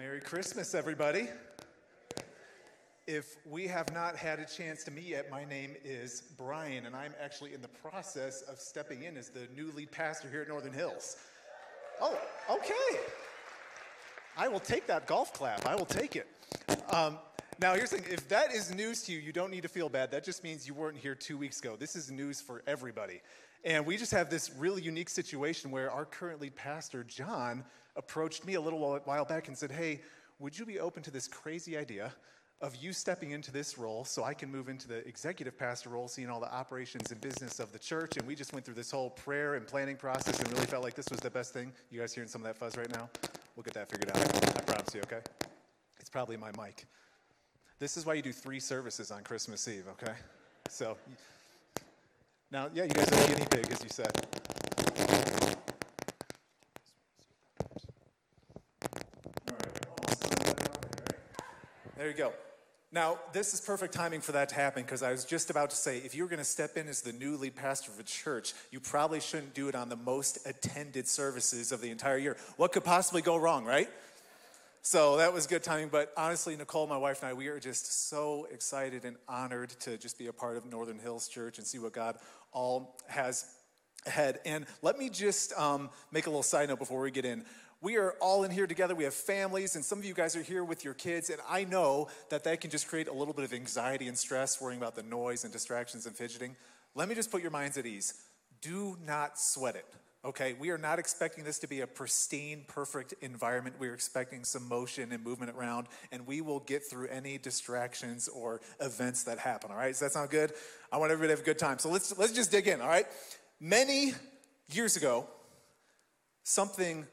Merry Christmas, everybody. If we have not had a chance to meet yet, my name is Brian, and I'm actually in the process of stepping in as the new lead pastor here at Northern Hills. Oh, okay. I will take that golf clap. I will take it. Um, now, here's the thing if that is news to you, you don't need to feel bad. That just means you weren't here two weeks ago. This is news for everybody. And we just have this really unique situation where our current lead pastor, John, approached me a little while back and said, Hey, would you be open to this crazy idea of you stepping into this role so I can move into the executive pastor role, seeing all the operations and business of the church? And we just went through this whole prayer and planning process and really felt like this was the best thing. You guys hearing some of that fuzz right now? We'll get that figured out. I promise you, okay? It's probably my mic. This is why you do three services on Christmas Eve, okay? So, now, yeah, you guys are guinea pig, as you said. There you go. Now, this is perfect timing for that to happen because I was just about to say if you were going to step in as the new lead pastor of a church, you probably shouldn't do it on the most attended services of the entire year. What could possibly go wrong, right? So that was good timing. But honestly, Nicole, my wife, and I, we are just so excited and honored to just be a part of Northern Hills Church and see what God all has ahead. And let me just um, make a little side note before we get in we are all in here together. We have families, and some of you guys are here with your kids. And I know that that can just create a little bit of anxiety and stress, worrying about the noise and distractions and fidgeting. Let me just put your minds at ease. Do not sweat it, okay? We are not expecting this to be a pristine, perfect environment. We're expecting some motion and movement around, and we will get through any distractions or events that happen, all right? Does that sound good? I want everybody to have a good time. So let's, let's just dig in, all right? Many years ago, something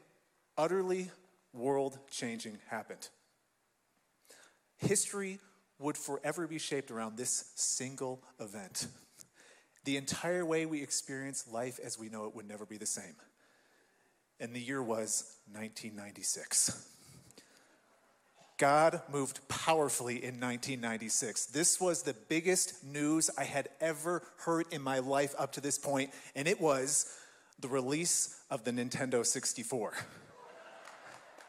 utterly world changing happened. History would forever be shaped around this single event. The entire way we experience life as we know it would never be the same. And the year was 1996. God moved powerfully in 1996. This was the biggest news I had ever heard in my life up to this point, and it was the release of the Nintendo 64.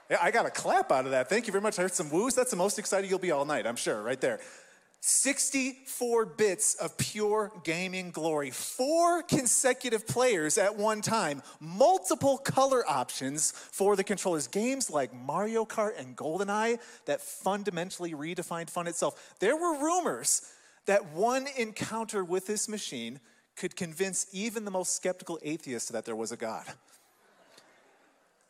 I got a clap out of that. Thank you very much. I heard some woos. That's the most excited you'll be all night, I'm sure, right there. 64 bits of pure gaming glory, four consecutive players at one time, multiple color options for the controllers, games like Mario Kart and GoldenEye that fundamentally redefined fun itself. There were rumors that one encounter with this machine could convince even the most skeptical atheist that there was a God.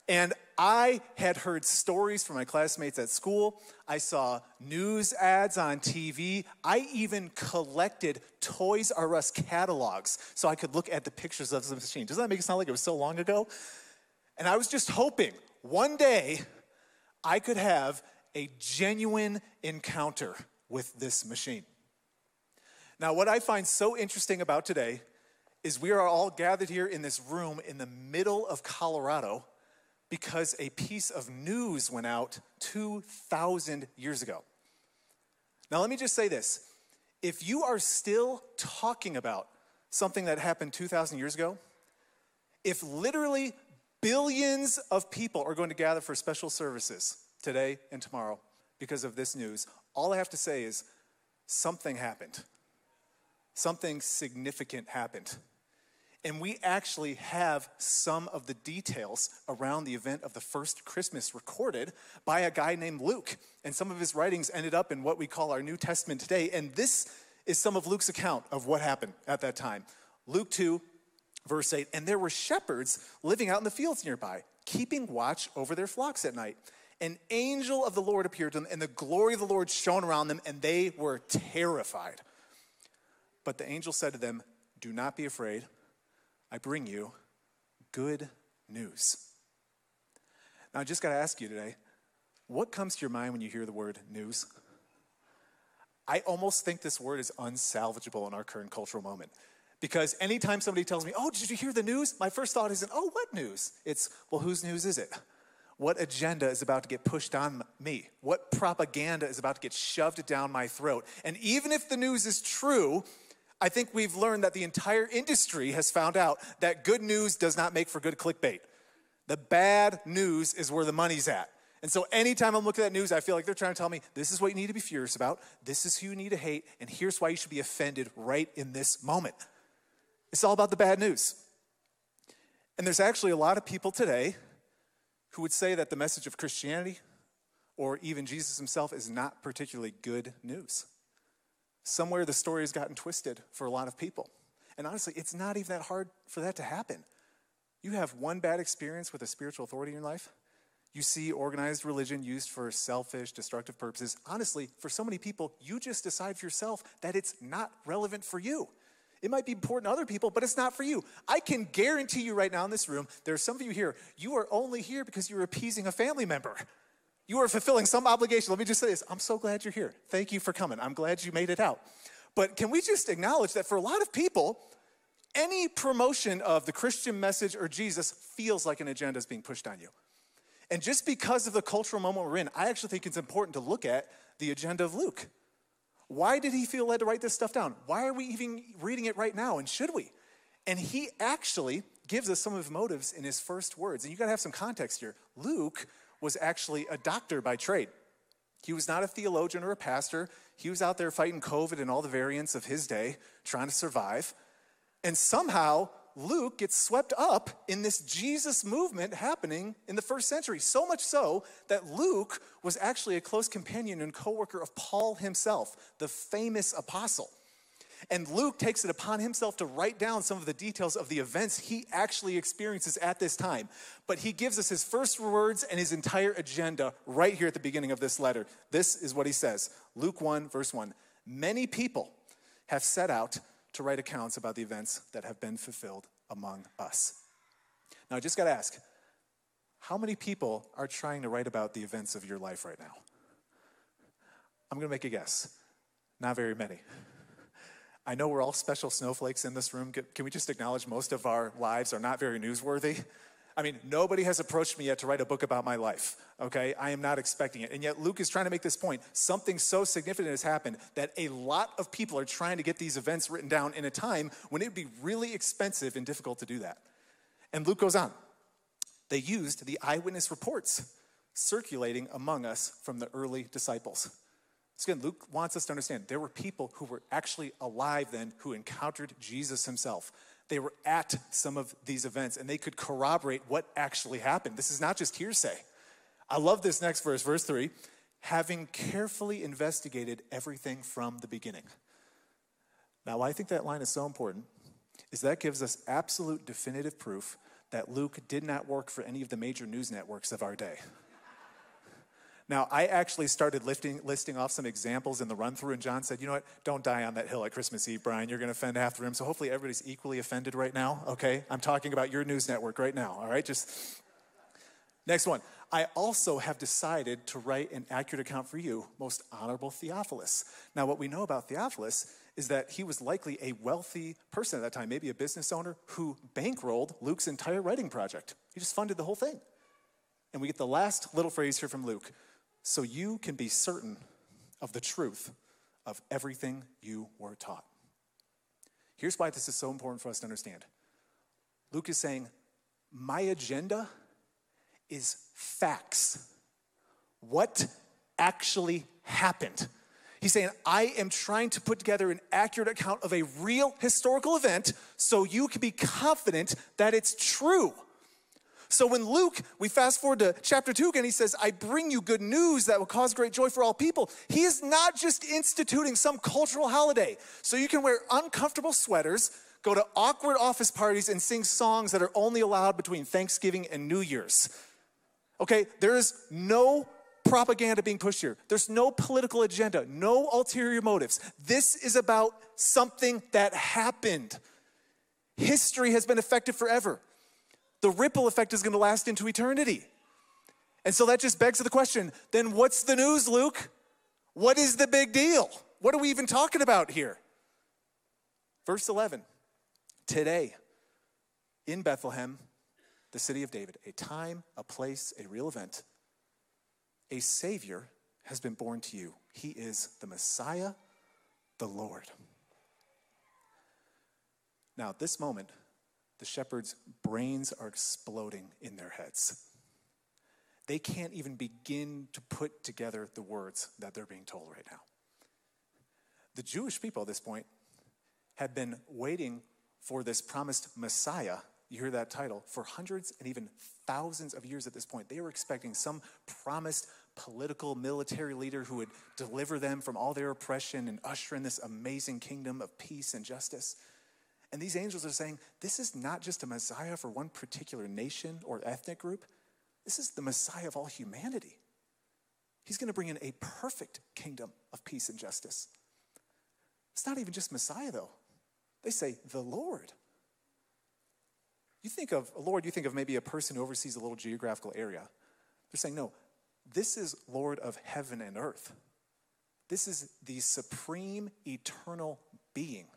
And I had heard stories from my classmates at school. I saw news ads on TV. I even collected Toys R Us catalogs so I could look at the pictures of the machine. Doesn't that make it sound like it was so long ago? And I was just hoping one day I could have a genuine encounter with this machine. Now, what I find so interesting about today is we are all gathered here in this room in the middle of Colorado because a piece of news went out 2,000 years ago. Now, let me just say this. If you are still talking about something that happened 2,000 years ago, if literally billions of people are going to gather for special services today and tomorrow because of this news, all I have to say is something happened. Something significant happened. And we actually have some of the details around the event of the first Christmas recorded by a guy named Luke. And some of his writings ended up in what we call our New Testament today. And this is some of Luke's account of what happened at that time. Luke 2, verse 8 And there were shepherds living out in the fields nearby, keeping watch over their flocks at night. An angel of the Lord appeared to them, and the glory of the Lord shone around them, and they were terrified. But the angel said to them, Do not be afraid. I bring you good news. Now, I just got to ask you today what comes to your mind when you hear the word news? I almost think this word is unsalvageable in our current cultural moment. Because anytime somebody tells me, Oh, did you hear the news? My first thought isn't, Oh, what news? It's, Well, whose news is it? What agenda is about to get pushed on me? What propaganda is about to get shoved down my throat? And even if the news is true, I think we've learned that the entire industry has found out that good news does not make for good clickbait. The bad news is where the money's at. And so anytime I'm looking at news, I feel like they're trying to tell me this is what you need to be furious about, this is who you need to hate, and here's why you should be offended right in this moment. It's all about the bad news. And there's actually a lot of people today who would say that the message of Christianity or even Jesus himself is not particularly good news. Somewhere the story has gotten twisted for a lot of people. And honestly, it's not even that hard for that to happen. You have one bad experience with a spiritual authority in your life, you see organized religion used for selfish, destructive purposes. Honestly, for so many people, you just decide for yourself that it's not relevant for you. It might be important to other people, but it's not for you. I can guarantee you right now in this room, there are some of you here, you are only here because you're appeasing a family member. You are fulfilling some obligation. Let me just say this I'm so glad you're here. Thank you for coming. I'm glad you made it out. But can we just acknowledge that for a lot of people, any promotion of the Christian message or Jesus feels like an agenda is being pushed on you. And just because of the cultural moment we're in, I actually think it's important to look at the agenda of Luke. Why did he feel led to write this stuff down? Why are we even reading it right now? And should we? And he actually gives us some of his motives in his first words. And you gotta have some context here. Luke was actually a doctor by trade. He was not a theologian or a pastor. He was out there fighting COVID and all the variants of his day, trying to survive. And somehow, Luke gets swept up in this Jesus movement happening in the first century. So much so that Luke was actually a close companion and co worker of Paul himself, the famous apostle. And Luke takes it upon himself to write down some of the details of the events he actually experiences at this time. But he gives us his first words and his entire agenda right here at the beginning of this letter. This is what he says Luke 1, verse 1. Many people have set out to write accounts about the events that have been fulfilled among us. Now, I just got to ask how many people are trying to write about the events of your life right now? I'm going to make a guess. Not very many. I know we're all special snowflakes in this room. Can we just acknowledge most of our lives are not very newsworthy? I mean, nobody has approached me yet to write a book about my life, okay? I am not expecting it. And yet, Luke is trying to make this point. Something so significant has happened that a lot of people are trying to get these events written down in a time when it would be really expensive and difficult to do that. And Luke goes on. They used the eyewitness reports circulating among us from the early disciples. So again, Luke wants us to understand there were people who were actually alive then who encountered Jesus himself. They were at some of these events and they could corroborate what actually happened. This is not just hearsay. I love this next verse, verse three. Having carefully investigated everything from the beginning. Now, why I think that line is so important is that gives us absolute definitive proof that Luke did not work for any of the major news networks of our day. Now, I actually started lifting, listing off some examples in the run through, and John said, You know what? Don't die on that hill at Christmas Eve, Brian. You're going to offend half the room. So hopefully everybody's equally offended right now, okay? I'm talking about your news network right now, all right? Just next one. I also have decided to write an accurate account for you, most honorable Theophilus. Now, what we know about Theophilus is that he was likely a wealthy person at that time, maybe a business owner who bankrolled Luke's entire writing project. He just funded the whole thing. And we get the last little phrase here from Luke so you can be certain of the truth of everything you were taught. Here's why this is so important for us to understand Luke is saying, My agenda is facts. What actually happened? He's saying, I am trying to put together an accurate account of a real historical event so you can be confident that it's true. So when Luke, we fast forward to chapter 2 again, he says, I bring you good news that will cause great joy for all people. He is not just instituting some cultural holiday. So you can wear uncomfortable sweaters, go to awkward office parties, and sing songs that are only allowed between Thanksgiving and New Year's. Okay, there is no propaganda being pushed here. There's no political agenda, no ulterior motives. This is about something that happened. History has been affected forever the ripple effect is going to last into eternity. And so that just begs the question then what's the news, Luke? What is the big deal? What are we even talking about here? Verse 11 Today, in Bethlehem, the city of David, a time, a place, a real event, a Savior has been born to you. He is the Messiah, the Lord. Now, at this moment, the shepherds' brains are exploding in their heads. they can't even begin to put together the words that they're being told right now. The Jewish people at this point had been waiting for this promised Messiah. You hear that title for hundreds and even thousands of years at this point. They were expecting some promised political military leader who would deliver them from all their oppression and usher in this amazing kingdom of peace and justice. And these angels are saying, this is not just a Messiah for one particular nation or ethnic group, this is the Messiah of all humanity. He's going to bring in a perfect kingdom of peace and justice. It's not even just Messiah, though. They say, the Lord. You think of a Lord, you think of maybe a person who oversees a little geographical area. They're saying, no, this is Lord of heaven and earth. This is the supreme eternal being.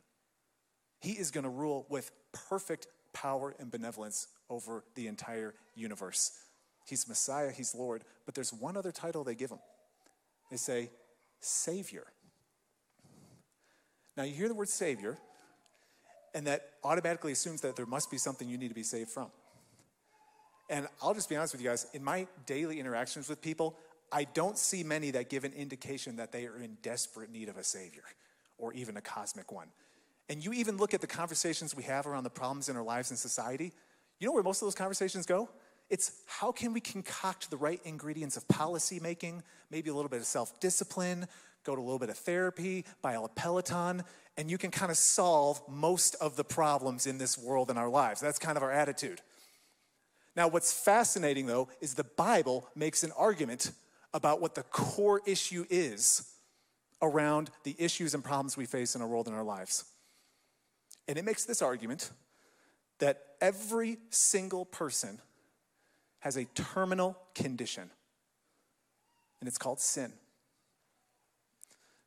He is going to rule with perfect power and benevolence over the entire universe. He's Messiah, he's Lord, but there's one other title they give him. They say, Savior. Now, you hear the word Savior, and that automatically assumes that there must be something you need to be saved from. And I'll just be honest with you guys, in my daily interactions with people, I don't see many that give an indication that they are in desperate need of a Savior or even a cosmic one. And you even look at the conversations we have around the problems in our lives and society, you know where most of those conversations go? It's how can we concoct the right ingredients of policy making, maybe a little bit of self discipline, go to a little bit of therapy, buy a Peloton, and you can kind of solve most of the problems in this world in our lives. That's kind of our attitude. Now, what's fascinating though is the Bible makes an argument about what the core issue is around the issues and problems we face in our world and our lives. And it makes this argument that every single person has a terminal condition, and it's called sin.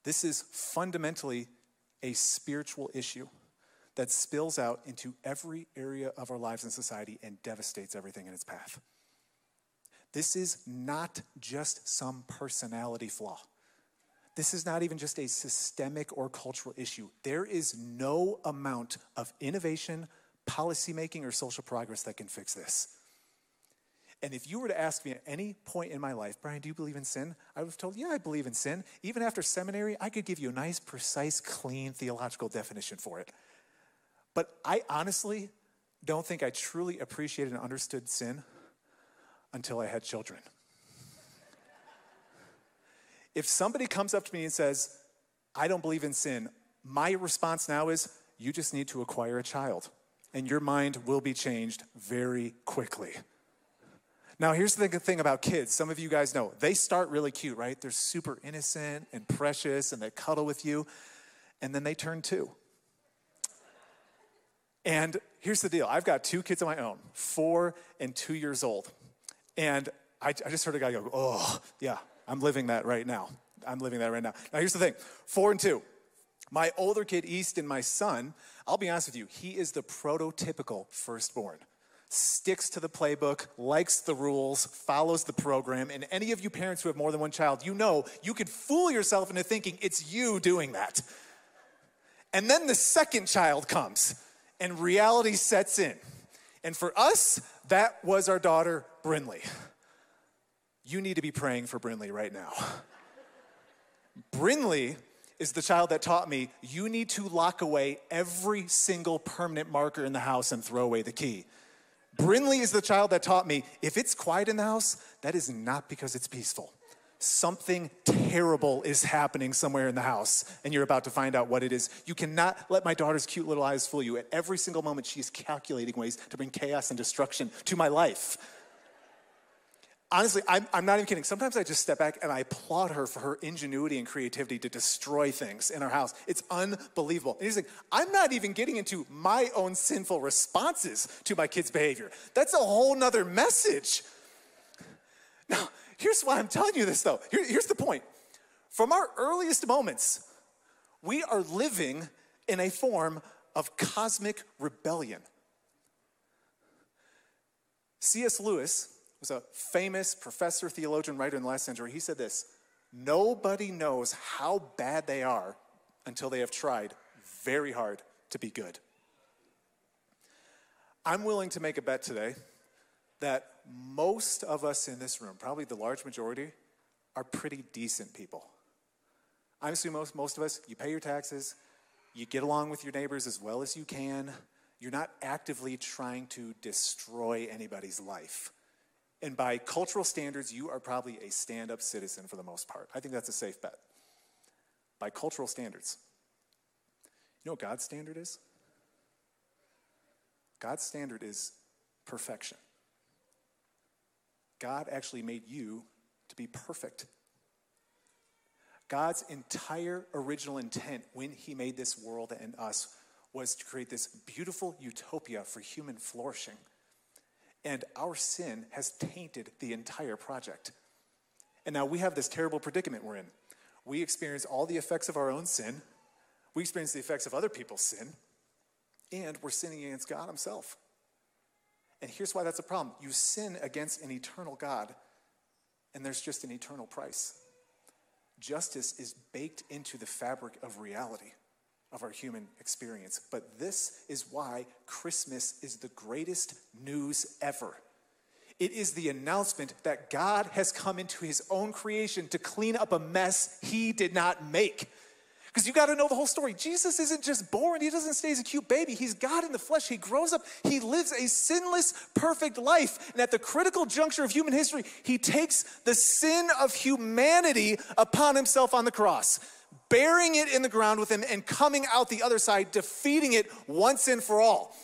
This is fundamentally a spiritual issue that spills out into every area of our lives and society and devastates everything in its path. This is not just some personality flaw. This is not even just a systemic or cultural issue. There is no amount of innovation, policymaking, or social progress that can fix this. And if you were to ask me at any point in my life, Brian, do you believe in sin? I would have told, yeah, I believe in sin. Even after seminary, I could give you a nice, precise, clean theological definition for it. But I honestly don't think I truly appreciated and understood sin until I had children. If somebody comes up to me and says, I don't believe in sin, my response now is, you just need to acquire a child, and your mind will be changed very quickly. Now, here's the thing about kids. Some of you guys know they start really cute, right? They're super innocent and precious, and they cuddle with you, and then they turn two. And here's the deal I've got two kids of my own, four and two years old. And I, I just heard a guy go, Oh, yeah, I'm living that right now. I'm living that right now. Now, here's the thing four and two. My older kid, Easton, my son, I'll be honest with you, he is the prototypical firstborn. Sticks to the playbook, likes the rules, follows the program. And any of you parents who have more than one child, you know you could fool yourself into thinking it's you doing that. And then the second child comes and reality sets in. And for us, that was our daughter, Brinley. You need to be praying for Brinley right now. Brinley is the child that taught me you need to lock away every single permanent marker in the house and throw away the key. Brinley is the child that taught me if it's quiet in the house, that is not because it's peaceful something terrible is happening somewhere in the house, and you're about to find out what it is. You cannot let my daughter's cute little eyes fool you. At every single moment, she's calculating ways to bring chaos and destruction to my life. Honestly, I'm, I'm not even kidding. Sometimes I just step back and I applaud her for her ingenuity and creativity to destroy things in our house. It's unbelievable. And he's like, I'm not even getting into my own sinful responses to my kids' behavior. That's a whole nother message. Now, Here's why I'm telling you this though. Here, here's the point. From our earliest moments, we are living in a form of cosmic rebellion. C.S. Lewis was a famous professor, theologian, writer in the last century. He said this Nobody knows how bad they are until they have tried very hard to be good. I'm willing to make a bet today that most of us in this room, probably the large majority, are pretty decent people. I assume most, most of us, you pay your taxes, you get along with your neighbors as well as you can. You're not actively trying to destroy anybody's life. And by cultural standards, you are probably a stand up citizen for the most part. I think that's a safe bet. By cultural standards. You know what God's standard is? God's standard is perfection. God actually made you to be perfect. God's entire original intent when He made this world and us was to create this beautiful utopia for human flourishing. And our sin has tainted the entire project. And now we have this terrible predicament we're in. We experience all the effects of our own sin, we experience the effects of other people's sin, and we're sinning against God Himself. And here's why that's a problem you sin against an eternal God, and there's just an eternal price. Justice is baked into the fabric of reality of our human experience. But this is why Christmas is the greatest news ever. It is the announcement that God has come into his own creation to clean up a mess he did not make. Because you got to know the whole story. Jesus isn't just born, he doesn't stay as a cute baby. He's God in the flesh. He grows up, he lives a sinless, perfect life. And at the critical juncture of human history, he takes the sin of humanity upon himself on the cross, bearing it in the ground with him and coming out the other side, defeating it once and for all.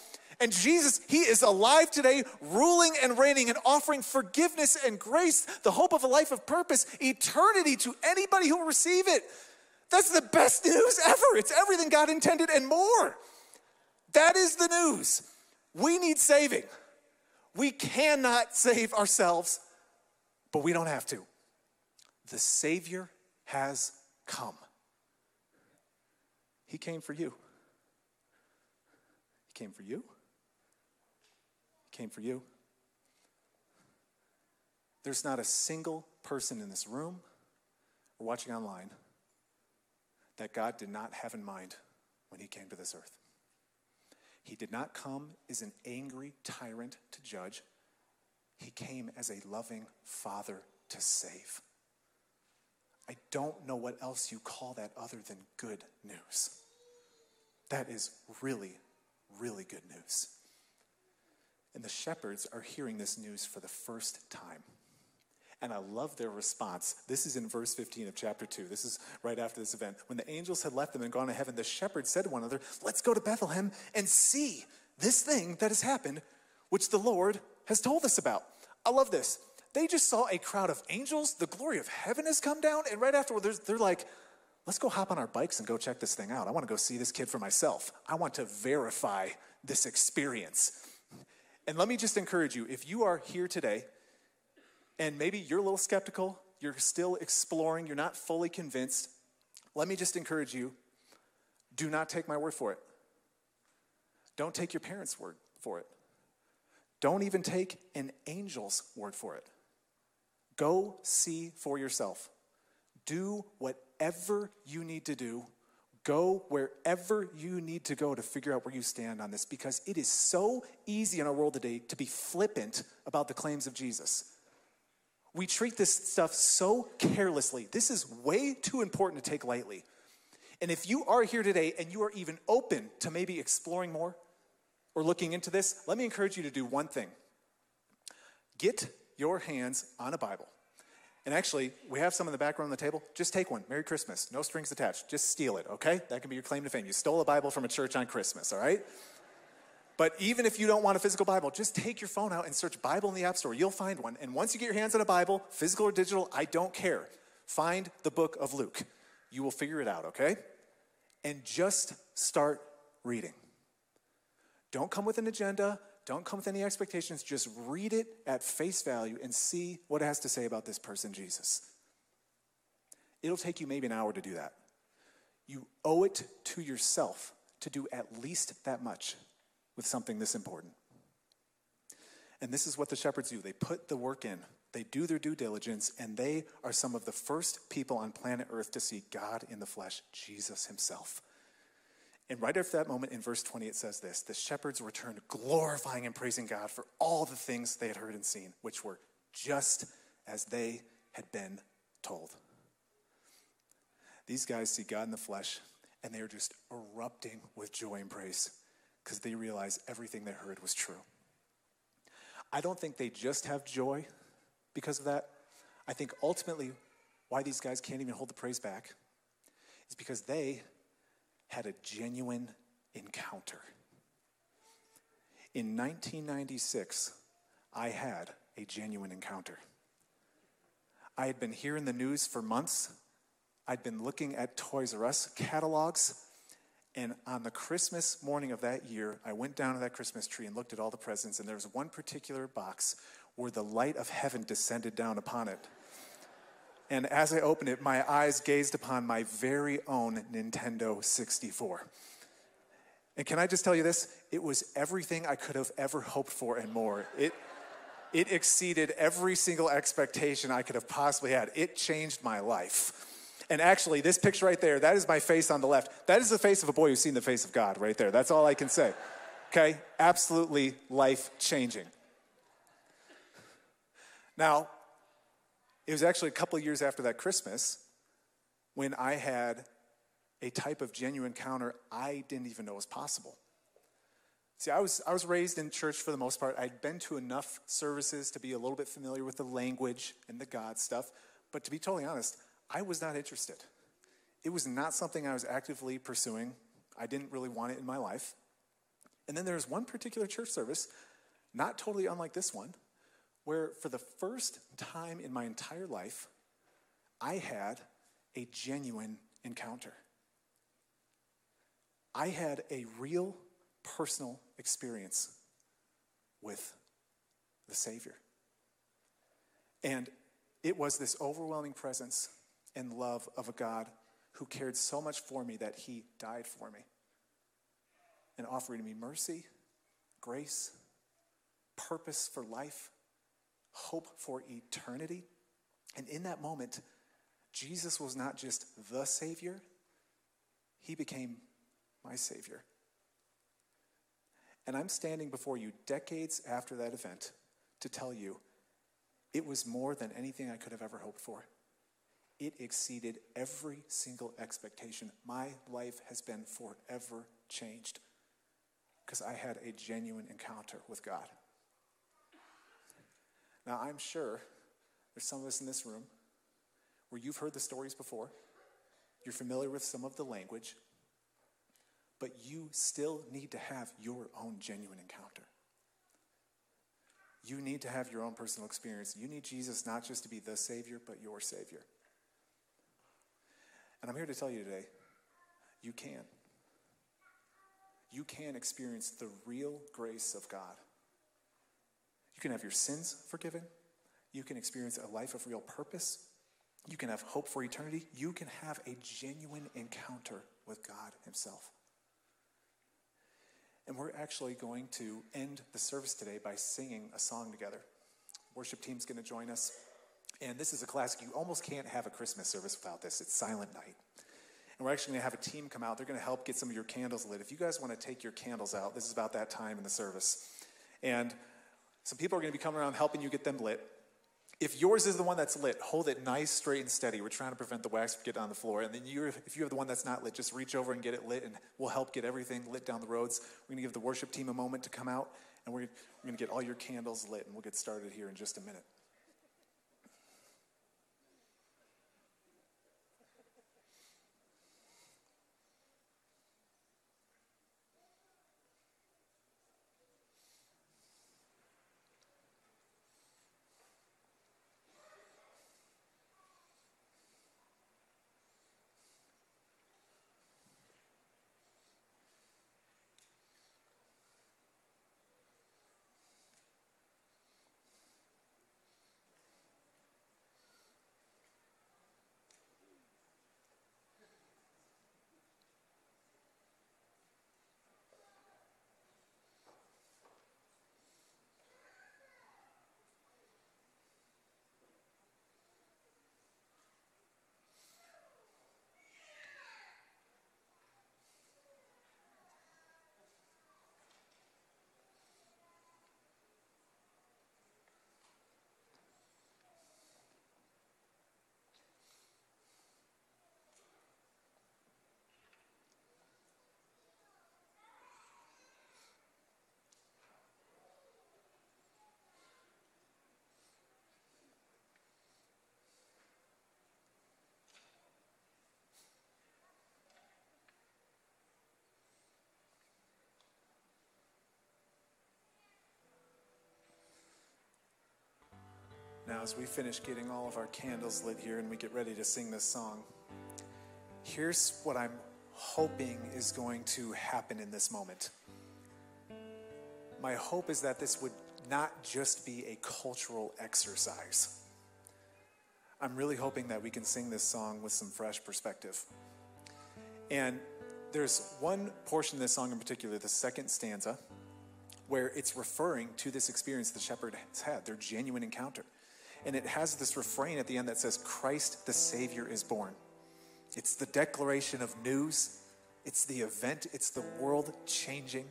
And Jesus, He is alive today, ruling and reigning and offering forgiveness and grace, the hope of a life of purpose, eternity to anybody who will receive it. That's the best news ever. It's everything God intended and more. That is the news. We need saving. We cannot save ourselves, but we don't have to. The Savior has come. He came for you. He came for you. He came for you. There's not a single person in this room or watching online that God did not have in mind when he came to this earth. He did not come as an angry tyrant to judge, he came as a loving father to save. I don't know what else you call that other than good news. That is really, really good news. And the shepherds are hearing this news for the first time. And I love their response. This is in verse 15 of chapter 2. This is right after this event. When the angels had left them and gone to heaven, the shepherds said to one another, Let's go to Bethlehem and see this thing that has happened, which the Lord has told us about. I love this. They just saw a crowd of angels. The glory of heaven has come down. And right afterward, they're like, Let's go hop on our bikes and go check this thing out. I want to go see this kid for myself. I want to verify this experience. And let me just encourage you if you are here today and maybe you're a little skeptical, you're still exploring, you're not fully convinced, let me just encourage you do not take my word for it. Don't take your parents' word for it. Don't even take an angel's word for it. Go see for yourself. Do whatever you need to do. Go wherever you need to go to figure out where you stand on this because it is so easy in our world today to be flippant about the claims of Jesus. We treat this stuff so carelessly. This is way too important to take lightly. And if you are here today and you are even open to maybe exploring more or looking into this, let me encourage you to do one thing get your hands on a Bible. And actually, we have some in the background on the table. Just take one. Merry Christmas. No strings attached. Just steal it, okay? That can be your claim to fame. You stole a Bible from a church on Christmas, all right? But even if you don't want a physical Bible, just take your phone out and search Bible in the App Store. You'll find one. And once you get your hands on a Bible, physical or digital, I don't care. Find the book of Luke. You will figure it out, okay? And just start reading. Don't come with an agenda. Don't come with any expectations. Just read it at face value and see what it has to say about this person, Jesus. It'll take you maybe an hour to do that. You owe it to yourself to do at least that much with something this important. And this is what the shepherds do they put the work in, they do their due diligence, and they are some of the first people on planet Earth to see God in the flesh, Jesus Himself. And right after that moment in verse 20, it says this The shepherds returned glorifying and praising God for all the things they had heard and seen, which were just as they had been told. These guys see God in the flesh, and they are just erupting with joy and praise because they realize everything they heard was true. I don't think they just have joy because of that. I think ultimately why these guys can't even hold the praise back is because they had a genuine encounter. In 1996, I had a genuine encounter. I had been hearing the news for months. I'd been looking at Toys R Us catalogs. And on the Christmas morning of that year, I went down to that Christmas tree and looked at all the presents, and there was one particular box where the light of heaven descended down upon it. And as I opened it, my eyes gazed upon my very own Nintendo 64. And can I just tell you this? It was everything I could have ever hoped for and more. It, it exceeded every single expectation I could have possibly had. It changed my life. And actually, this picture right there, that is my face on the left. That is the face of a boy who's seen the face of God right there. That's all I can say. Okay? Absolutely life changing. Now, it was actually a couple years after that Christmas when I had a type of genuine encounter I didn't even know was possible. See, I was, I was raised in church for the most part. I'd been to enough services to be a little bit familiar with the language and the God stuff. But to be totally honest, I was not interested. It was not something I was actively pursuing. I didn't really want it in my life. And then there was one particular church service, not totally unlike this one, where for the first time in my entire life, I had a genuine encounter. I had a real personal experience with the Savior. And it was this overwhelming presence and love of a God who cared so much for me that he died for me and offering me mercy, grace, purpose for life, hope for eternity. And in that moment, Jesus was not just the Savior, He became my Savior. And I'm standing before you decades after that event to tell you it was more than anything I could have ever hoped for. It exceeded every single expectation. My life has been forever changed because I had a genuine encounter with God. Now, I'm sure there's some of us in this room where you've heard the stories before, you're familiar with some of the language, but you still need to have your own genuine encounter. You need to have your own personal experience. You need Jesus not just to be the Savior, but your Savior. And I'm here to tell you today you can. You can experience the real grace of God. You can have your sins forgiven. You can experience a life of real purpose. You can have hope for eternity. You can have a genuine encounter with God Himself. And we're actually going to end the service today by singing a song together. Worship team's going to join us. And this is a classic. You almost can't have a Christmas service without this. It's Silent Night. And we're actually going to have a team come out. They're going to help get some of your candles lit. If you guys want to take your candles out, this is about that time in the service. And some people are going to be coming around helping you get them lit. If yours is the one that's lit, hold it nice, straight, and steady. We're trying to prevent the wax from getting on the floor. And then you, if you have the one that's not lit, just reach over and get it lit, and we'll help get everything lit down the roads. We're going to give the worship team a moment to come out, and we're, we're going to get all your candles lit, and we'll get started here in just a minute. Now, as we finish getting all of our candles lit here and we get ready to sing this song, here's what I'm hoping is going to happen in this moment. My hope is that this would not just be a cultural exercise. I'm really hoping that we can sing this song with some fresh perspective. And there's one portion of this song in particular, the second stanza, where it's referring to this experience the shepherd has had, their genuine encounter. And it has this refrain at the end that says, Christ the Savior is born. It's the declaration of news, it's the event, it's the world changing